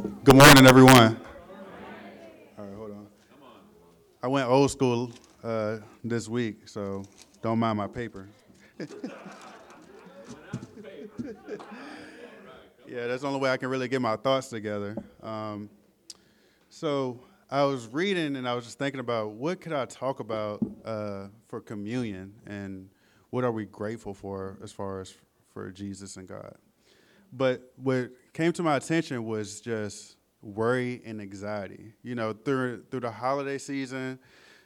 Good morning, everyone. All right, hold on. I went old school uh, this week, so don't mind my paper. yeah, that's the only way I can really get my thoughts together. Um, so I was reading and I was just thinking about what could I talk about uh, for communion and what are we grateful for as far as for Jesus and God. But what came to my attention was just worry and anxiety. You know, through through the holiday season,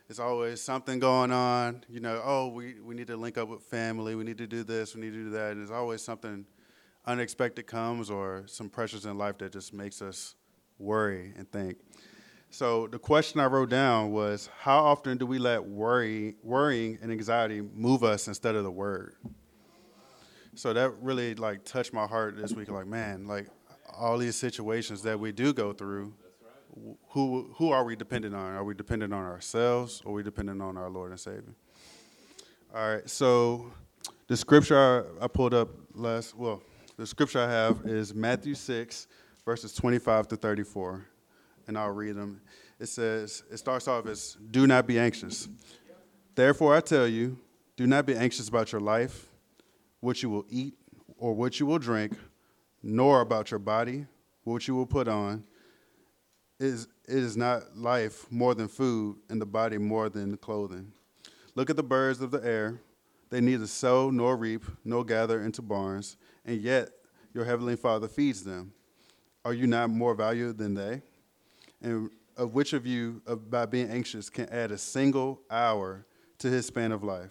there's always something going on. You know, oh, we, we need to link up with family. We need to do this. We need to do that. And there's always something unexpected comes or some pressures in life that just makes us worry and think. So the question I wrote down was, how often do we let worry, worrying and anxiety move us instead of the word? So that really like touched my heart this week. Like, man, like all these situations that we do go through, who who are we dependent on? Are we dependent on ourselves, or are we dependent on our Lord and Savior? All right. So the scripture I, I pulled up last, well, the scripture I have is Matthew six, verses twenty-five to thirty-four, and I'll read them. It says, it starts off as, "Do not be anxious. Therefore, I tell you, do not be anxious about your life." What you will eat or what you will drink, nor about your body, what you will put on. It is, it is not life more than food, and the body more than clothing. Look at the birds of the air. They neither sow nor reap nor gather into barns, and yet your heavenly Father feeds them. Are you not more valuable than they? And of which of you, by being anxious, can add a single hour to his span of life?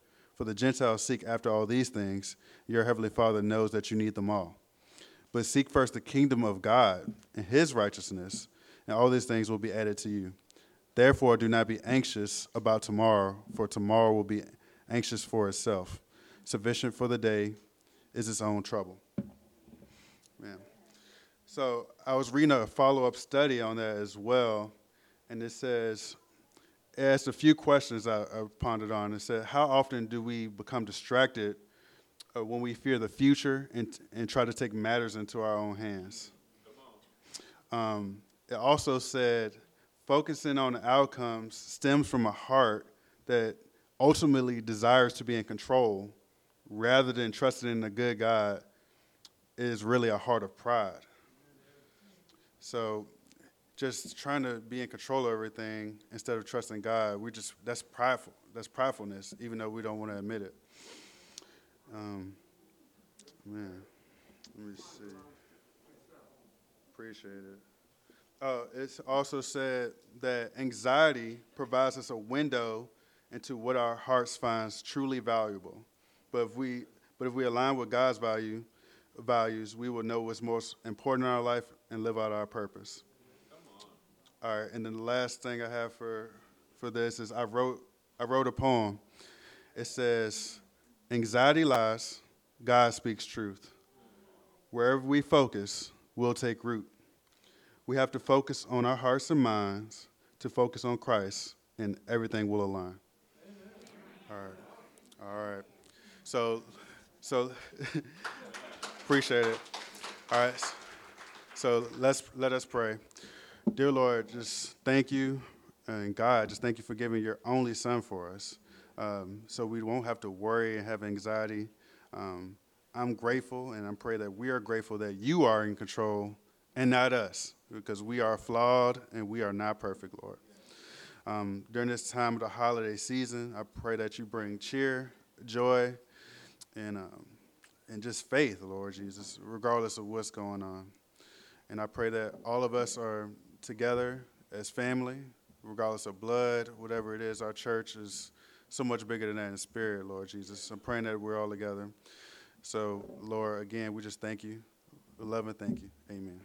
For the Gentiles seek after all these things. Your heavenly Father knows that you need them all. But seek first the kingdom of God and his righteousness, and all these things will be added to you. Therefore, do not be anxious about tomorrow, for tomorrow will be anxious for itself. Sufficient for the day is its own trouble. Man. So I was reading a follow up study on that as well, and it says asked a few questions I, I pondered on and said, how often do we become distracted uh, when we fear the future and, and try to take matters into our own hands? Um, it also said, focusing on the outcomes stems from a heart that ultimately desires to be in control rather than trusting in the good God is really a heart of pride. So just trying to be in control of everything instead of trusting God. We just that's prideful. That's pridefulness, even though we don't want to admit it. Um, man, let me see. Appreciate it. Uh, it's also said that anxiety provides us a window into what our hearts finds truly valuable. But if we but if we align with God's value values, we will know what's most important in our life and live out our purpose. All right, and then the last thing I have for for this is I wrote I wrote a poem. It says, "Anxiety lies, God speaks truth. Wherever we focus, we'll take root. We have to focus on our hearts and minds to focus on Christ, and everything will align." All right, all right. So, so appreciate it. All right. So let's let us pray. Dear Lord, just thank you, and God, just thank you for giving your only Son for us, um, so we won't have to worry and have anxiety. Um, I'm grateful, and I pray that we are grateful that you are in control and not us, because we are flawed and we are not perfect, Lord. Um, during this time of the holiday season, I pray that you bring cheer, joy, and um, and just faith, Lord Jesus, regardless of what's going on. And I pray that all of us are together as family, regardless of blood, whatever it is. Our church is so much bigger than that in spirit, Lord Jesus. I'm praying that we're all together. So, Lord, again, we just thank you. Love and thank you. Amen.